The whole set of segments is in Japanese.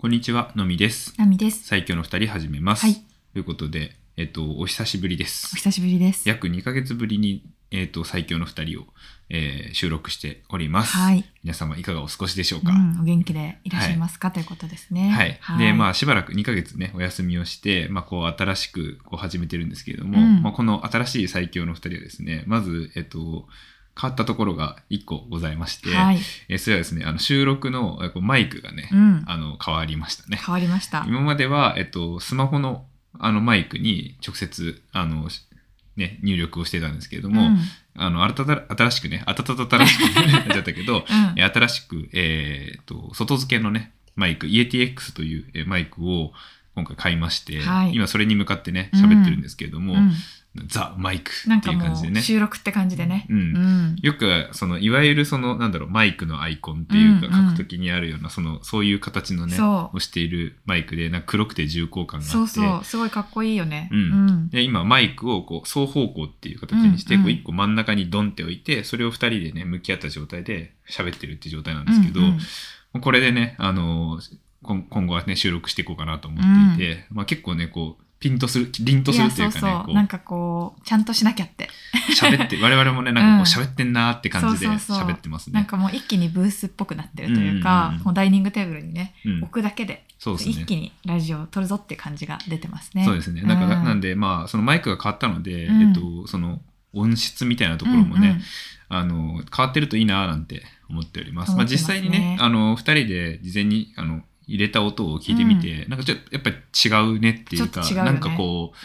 こんにちは、のみです。ナミです。最強の二人始めます。はいということで、えっと、お久しぶりでおす。久しぶりです。約2ヶ月ぶりに、えっと、最強の二人を、えー収録しております。はい。皆様いかがお過ごしでしょうか、うん、お元気でいらっしゃいますか、ということですね。はい。で、まあ、しばらく2ヶ月ね、お休みをして、まあ、こう、新しく、こう、始めてるんですけれども、うんまあ、この新しい最強の二人はですね、まず、えっと、変わったところが1個ございまして、はい。えーそれはですね、あの、収録のえこうマイクがね、うん。あの、変わりましたね。変わりました。今までは、えっと、スマホのあのマイクに直接、あの、しね、入力をしてたんですけれども、うん、あの、新たた新しくね、あたたたたらしくなっちゃったけど、うんえ新しく、えーっと、外付けのね、マイク、EATX というえマイクを今回買いまして、はい今それに向かってね、喋ってるんですけれども、うんザ・マイクなんかっていう感じでね。収録って感じでね。うんうん。よく、その、いわゆるその、なんだろう、マイクのアイコンっていうか、うんうん書くときにあるような、その、そういう形のね、をしているマイクで、なんか黒くて重厚感があって、そうそう、すごいかっこいいよね。うんうん。で、今、マイクをこう双方向っていう形にして、うんうんこう一個真ん中にドンって置いて、それを二人でね、向き合った状態で喋ってるって状態なんですけど、うんうんこれでね、あのー今今後はね、収録していこうかなと思っていて、まあ結構ね、こう、ピンとする、凛とするっていうかね、やそうそうこなんかこう、ちゃんとしなきゃって。う、喋って、我々もね、なんかこううん喋ってんなーって感じで喋ってますね。なんかもう一気にブースっぽくなってるというか、うんうダイニングテーブルにね、うん置くだけで、そうですね。一気にラジオを撮るぞって感じが出てますね。そうですね。なんか、うんなんで、まあ、そのマイクが変わったので、うんえっと、その音質みたいなところもね、うんうんあの、変わってるといいななんて思っております。まあ思ってますね実際にね、あの、二人で事前に、あの、入れた音を聞いてみて、なんかちょっとやっぱり違うねっていうか、ね。なんかこう、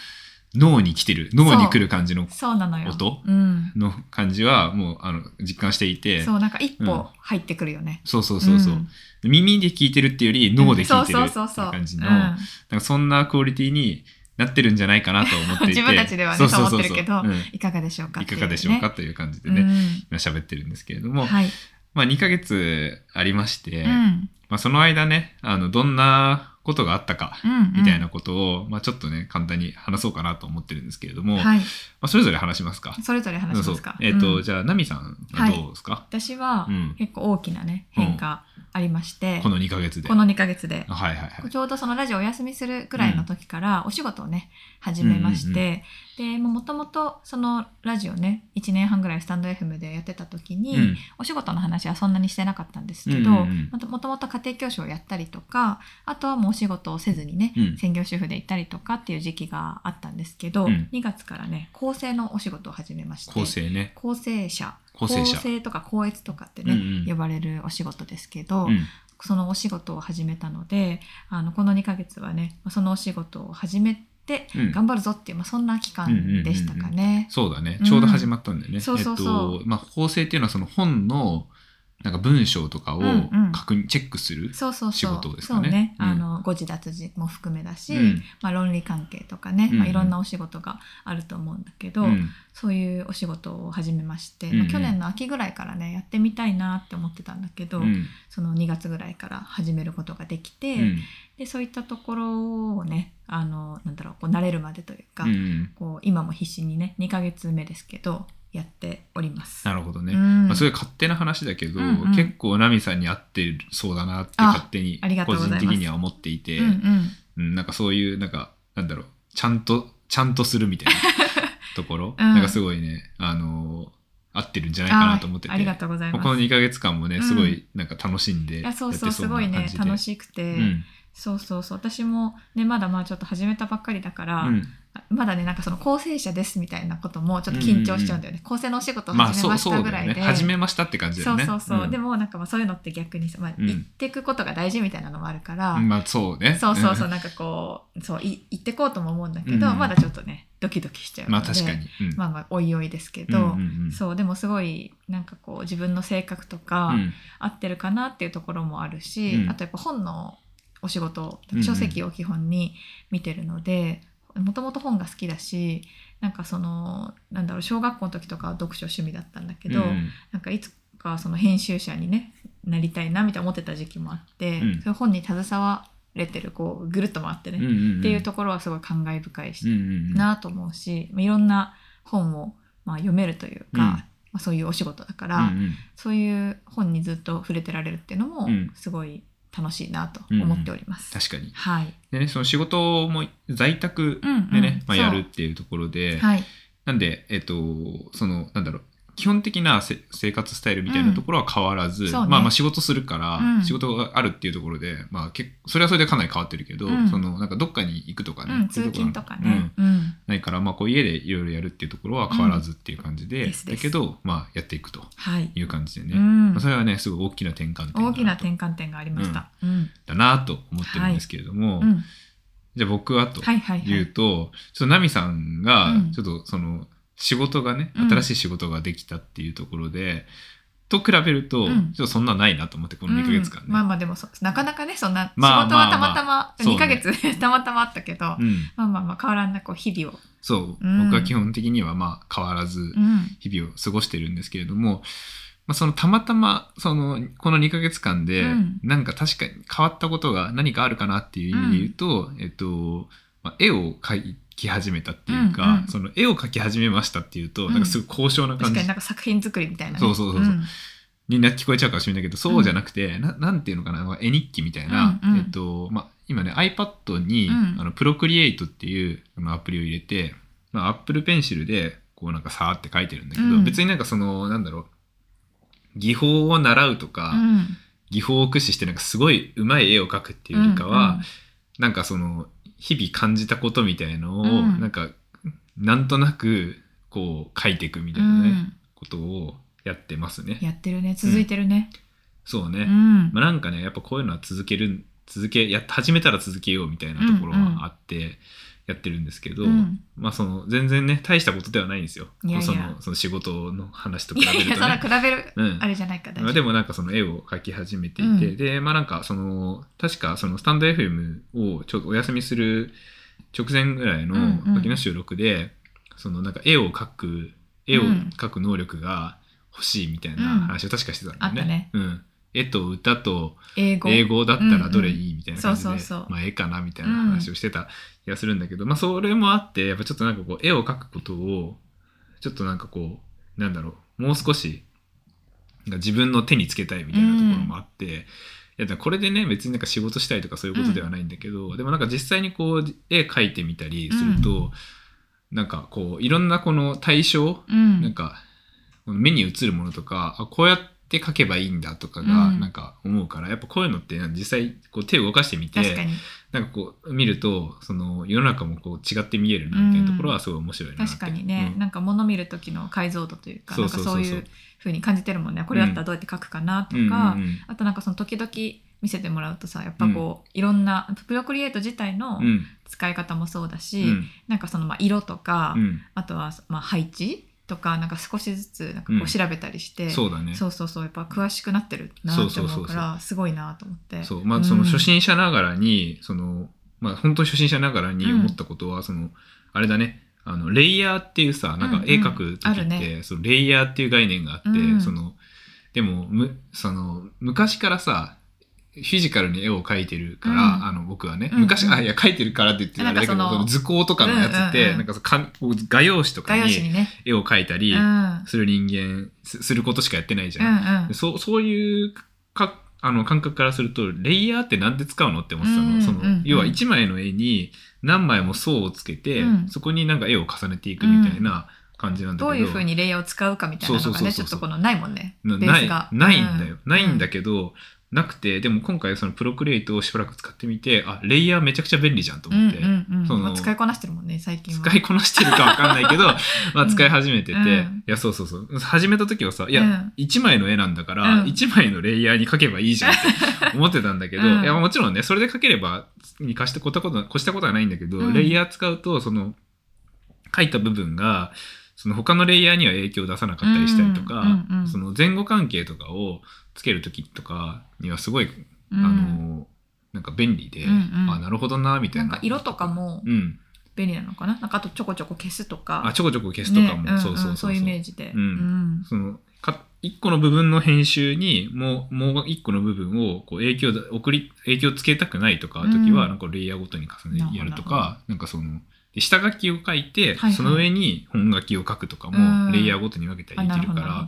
脳に来てる、脳に来る感じのそう。なのよ。音うん。の感じはもうあの実感していて、そう、なんか一うん。歩入ってくるよね。そうそうそうそう、ん。耳で聞いてるっていうより脳で聞いてるうん。っていう感じの、うん。なんかそんなクオリティになってるんじゃないかなと思っていて。自分たちではねそうそうそうそう。思ってるけどうん。いかがでしょうかいかがでしょうかという感じでね、うん。今喋ってるんですけれども、はい。まあ2ヶ月ありまして、うん。まあ、その間ねあのどんなことがあったかうんうん。みたいなことを、まあ、ちょっとね簡単に話そうかなと思ってるんですけれども、まはい。あ、それぞれ話しますか？それぞれ話しますか？えっ、と、うん。じゃあナミさんはどうですか、私はうん。結構大きなね、変化ありまして、この2ヶ月で。この2ヶ月で。はいはいはい。ちょうどそのラジオお休みするくらいの時からお仕事をね、始めまして、で、もともとそのラジオね、1年半ぐらいスタンド FM でやってた時に、うんお仕事の話はそんなにしてなかったんですけど、うんうんうんもともともと家庭教師をやったりとか、あとはもうお仕事をせずにね、うん専業主婦で行ったりとかっていう時期があったんですけど、うん2月からね、構成のお仕事を始めまして、構成ね。構成者。構成者。とか校閲とかってね、うんうん。呼ばれるお仕事ですけど、うん。そのお仕事を始めたのであのこの2ヶ月はねそのお仕事を始めてうん。頑張るぞっていう、まあ、そんな期間でしたかね。そうだね。う。ん。ちょうど始まったんだよね。そうそうそう。えっと、まあ、構成っていうのはその本の、なんか文章とかをうんうん。確認、チェックする。そうそうそう。仕事ですかね。そうね、うん。あの誤字脱字も含めだし、うん。まあ、論理関係とかね、うん。うんまあ、いろんなお仕事があると思うんだけど、うん。そういうお仕事を始めまして、うんうん。まあ、去年の秋ぐらいからねやってみたいなって思ってたんだけど、うん。その2月ぐらいから始めることができて、うん。でそういったところをねあのなんだろうこう慣れるまでというか、うんこう今も必死にね2ヶ月目ですけどやっております。なるほどね。うん。まあ、それ勝手な話だけど、うんうん。結構ナミさんに合ってそうだなってあ勝手に個人的には思っていて、うんうん。うん、なんかそういうなんかなんだろうちゃんとちゃんとするみたいな ところ、うん。なんかすごいねあのー合ってるんじゃないかなと思ってて。あありがとうございます。この2ヶ月間もねうんすごいなんか楽しんでいやそうそうやってすごいね楽いしくて、うんそうそうそう。私もねまだまあちょっと始めたばっかりだから、うん。まだねなんかその構成者ですみたいなこともちょっと緊張しちゃうんだよね、構成のお仕事をまあ始めましたぐらいで、だよね。始めましたって感じだよね。そうそうそう、んでもなんかまあそういうのって逆にさ、まあ、うん。言っていくことが大事みたいなのもあるから、まあそうね。そうそうそう、ん。なんかこう、そう、い言ってこうとも思うんだけど、うん。まだちょっとね、ドキドキしちゃうので。まあ確かに、うん。まあまあ、おいおいですけど、うんうんうん。そう、でもすごい、なんかこう、自分の性格とか、うん。合ってるかなっていうところもあるし、うん。あとやっぱ本のお仕事書籍を基本に見てるので、もともと本が好きだし、なんかその、なんだろう、小学校の時とかは読書趣味だったんだけど、うん。なんかいつかその編集者にねなりたいなみたいな思ってた時期もあって、うん。そういう本に携われてるこうぐるっと回ってね、うんうんうん。っていうところはすごい感慨深いし、うんうんうん。なと思うしまあいろんな本をまあ読めるというか、うん。まあ、そういうお仕事だから、うんうん。そういう本にずっと触れてられるっていうのもうん。すごい楽しいなと思っております。確かに。はい。でね、その仕事も在宅うんうんでね、まあ、やるっていうところで、はい。なんで、えっと、その、なんだろう、基本的なせ生活スタイルみたいなところは変わらず、そうねまあまあ仕事するから、うん仕事があるっていうところで、まあ結それはそれでかなり変わってるけど、うんその、なんかどっかに行くとかね、通勤とかね。うん。うんないから、まあこう家でいろいろやるっていうところは変わらずっていう感じで、だけど、まあやっていくとはい。いう感じでね、うんまあそれはね、すごい大きな転換点大きな転換点がありました。うん。だなと思ってるんですけれども、うん。じゃあ僕はとはいはいは言うい。と、ちょっとナミさんがうん、ちょっとその、仕事がね、うん。新しい仕事ができたっていうところで、と比べると、うん。ちょっとそんなないなと思って、この2ヶ月間ね。うん。まあまあでもそうなかなかねそんな仕事はたまたまそうね2ヶ月たまたまあったけど、うん。まあまあまあ変わらんなこう日々を、そう、うん。僕は基本的にはまあ変わらずうん。日々を過ごしてるんですけれども、まあ、そのたまたまそのこの2ヶ月間で、うん。なんか確かに変わったことが何かあるかなっていう意味で言うと、えっと、まあ、絵を描き始めたっていうか、うんうん。その絵を描き始めましたっていうと、うん。なんかすごい高尚な感じ。確かになんか作品作りみたいな、ね、そうそうそうそう。ん。にな聞こえちゃうかもしれないけど、そうじゃなくて、ななんていうのかな、まあ絵日記みたいな、うんうん。えっと、まあ、今ね、iPad に、うん。あの、プロクリエイトっていうあのアプリを入れて、まあ、Apple Pencil で、こうなんかさーって書いてるんだけど、うん。別になんかその、なんだろう、技法を習うとか、うん。技法を駆使してなんかすごい上手い絵を描くっていうよりかは、なんかその、日々感じたことみたいのを、うん。なんか、なんとなく、こう、書いていくみたういなね、ん。ことをやってますね。やってるね。続いてるね、そうね。うん。まあ、なんかねやっぱこういうのは続ける続けや始めたら続けようみたいなところはあってやってるんですけど、うん。まあその全然ね大したことではないんですよ。そのその仕事の話と比いやいやそ。比べるうん。あれじゃないかまあでもなんかその絵を描き始めていて、うん。でまあなんかその確かそのスタンド FM をちょっとお休みする直前ぐらいのうんうん。時の収録で、そのなんか絵を描く絵を描く能力が欲しいみたいな話を確かしてたんだよね。あったね。うん、絵と歌と英語？だったらどれいいみたいな感じで、そうそうそう。まあ絵かなみたいな話をしてた気がするんだけど、まあそれもあってやっぱちょっとなんかこう絵を描くことをちょっとなんかこうなんだろうもう少し自分の手につけたいみたいなところもあって、いやだこれでね別になんか仕事したいとかそういうことではないんだけど、でもなんか実際にこう絵描いてみたりすると、なんかこういろんなこの対象うん。なんか目に映るものとかあこうやって描けばいいんだとかがうん。なんか思うから、やっぱこういうのって実際こう手を動かしてみてなんかこう見るとその世の中もこう違って見えるなみたいなところはすごい面白いなって、確かにね、うん。なんか物見る時の解像度というかなんかそういう風に感じてるもんね。これだったらどうやって書くかなとか、うんうん。うんあとなんかその時々見せてもらうとさやっぱこう、いろんなプロクリエイト自体のうん。使い方もそうだし、うん。なんかそのまあ色とか、うん。あとはまあ配置とかなんか少しずつなんかこうん。う調べたりして、そうだね。そうそうそうやっぱ詳しくなってるなって思うそうそうそうからすごいなと思って。そう。まあその初心者ながらに、そのまあ本当に初心者ながらに思ったことは、そのあれだね。あのレイヤーっていうさなんか絵描く時って、ね。そのレイヤーっていう概念があって、うん。そのでもむその昔からさフィジカルに絵を描いてるから、うん。あの僕はね、うん昔あいや描いてるからって言ってあれだけどなんかそのその図工とかのやつって、うん。うんうんなんかそか画用紙とか画用紙ににね、絵を描いたりうんする人間、すすることしかやってないじゃん。うんそうそういうかあの感覚からするとレイヤーってなんで使うのって思ってたの,、うんそのうんうん。要は1枚の絵に何枚も層をつけて、うん。そこになんか絵を重ねていくみたいな感じなんだけど、どういうふうにレイヤーを使うかみたいなのがねちそうそうそうそう。ょっとこのないもんね。なベースが。ないんだよ、うないんだけど、なくてでも今回そのプロクリエイトをしばらく使ってみてあレイヤーめちゃくちゃ便利じゃんとうん思って、うんうんそのまあ使いこなしてるもんね最近は。使いこなしてるかわかんないけど、まあ使い始めてて、うん。いやそうそうそう。始めた時はさいや、うん。1枚の絵なんだから、うん。1枚のレイヤーに描けばいいじゃんって 思ってたんだけど、うん。いやもちろんねそれで描ければに貸してこたこと越したことはないんだけど、うん。レイヤー使うとその描いた部分がその他のレイヤーには影響を出さなかったりしたりとか、うんうんうんその前後関係とかをつける時とかにはすごい、うん。あのなんか便利で、うんうん。あなるほどなみたいな。なんか色とかもうん、便利なのかな？なんかあとちょこちょこ消すとか。あちょこちょこ消すとかも、ね。そうそうそうそう。いうイメージで。うん。うん。そのか一個の部分の編集にもうもう一個の部分をこう影響だ送り影響つけたくないとか時はうん。なんかレイヤーごとに重ねやるとかなんかそので下書きを書いて、はいはい。その上に本書きを書くとかうん。もレイヤーごとに分けたりできるから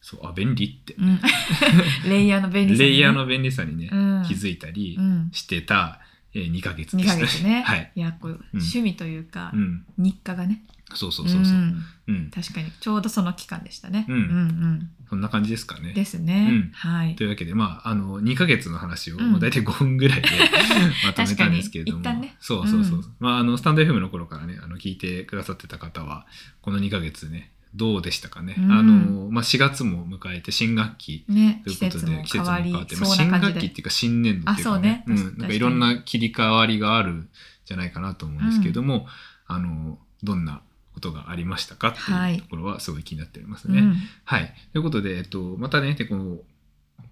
そうあ便利って、うん、レイヤーの便利さにね、レイヤーの便利さにね、うん。気づいたりうん、してた、えー、2ヶ月で2したヶ月ね、はい、いやこう趣味というか、うん、日課がね。そうそうそうそう、ん。うん、確かに。ちょうどその期間でしたね。うん。うんそんな感じですかね。うんですね。うん。はい。と。いうわけで、まあ、あの2ヶ月の話を、うん。まあ、大体5分ぐらいで まとめたんですけれども、一旦ね。そうそうそう、う。ん。まあ、あのスタンド FM の頃からねあの聞いてくださってた方はこの2ヶ月ねどうでしたかね、うんあのまあ、4月も迎えて新学期ねということで季節も変わって、まあ、新。学期っていうか新年度っていうかねなんかいろんな切り替わりがあるんじゃないかなと思うんですけども、あのどんなことがありましたかってはいいうところはすごい気になっておりますね。うんはい。ということで、えっと、またね、でこの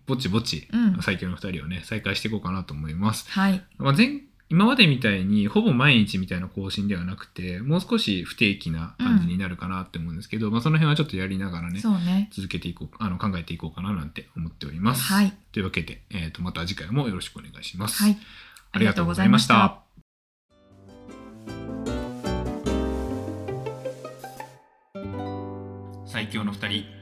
ぼちぼち、うん最強の2人をね、再開していこうかなと思います。はい。まあ、前今までみたいにほぼ毎日みたいな更新ではなくてもう少し不定期な感じになるかなって思うんですけど、まあ、その辺はちょっとやりながらねね。続けていこうあの考えていこうかななんて思っております。はい。というわけで、えー、とまた次回もよろしくお願いします。はい。ありがとうございました。最強の2人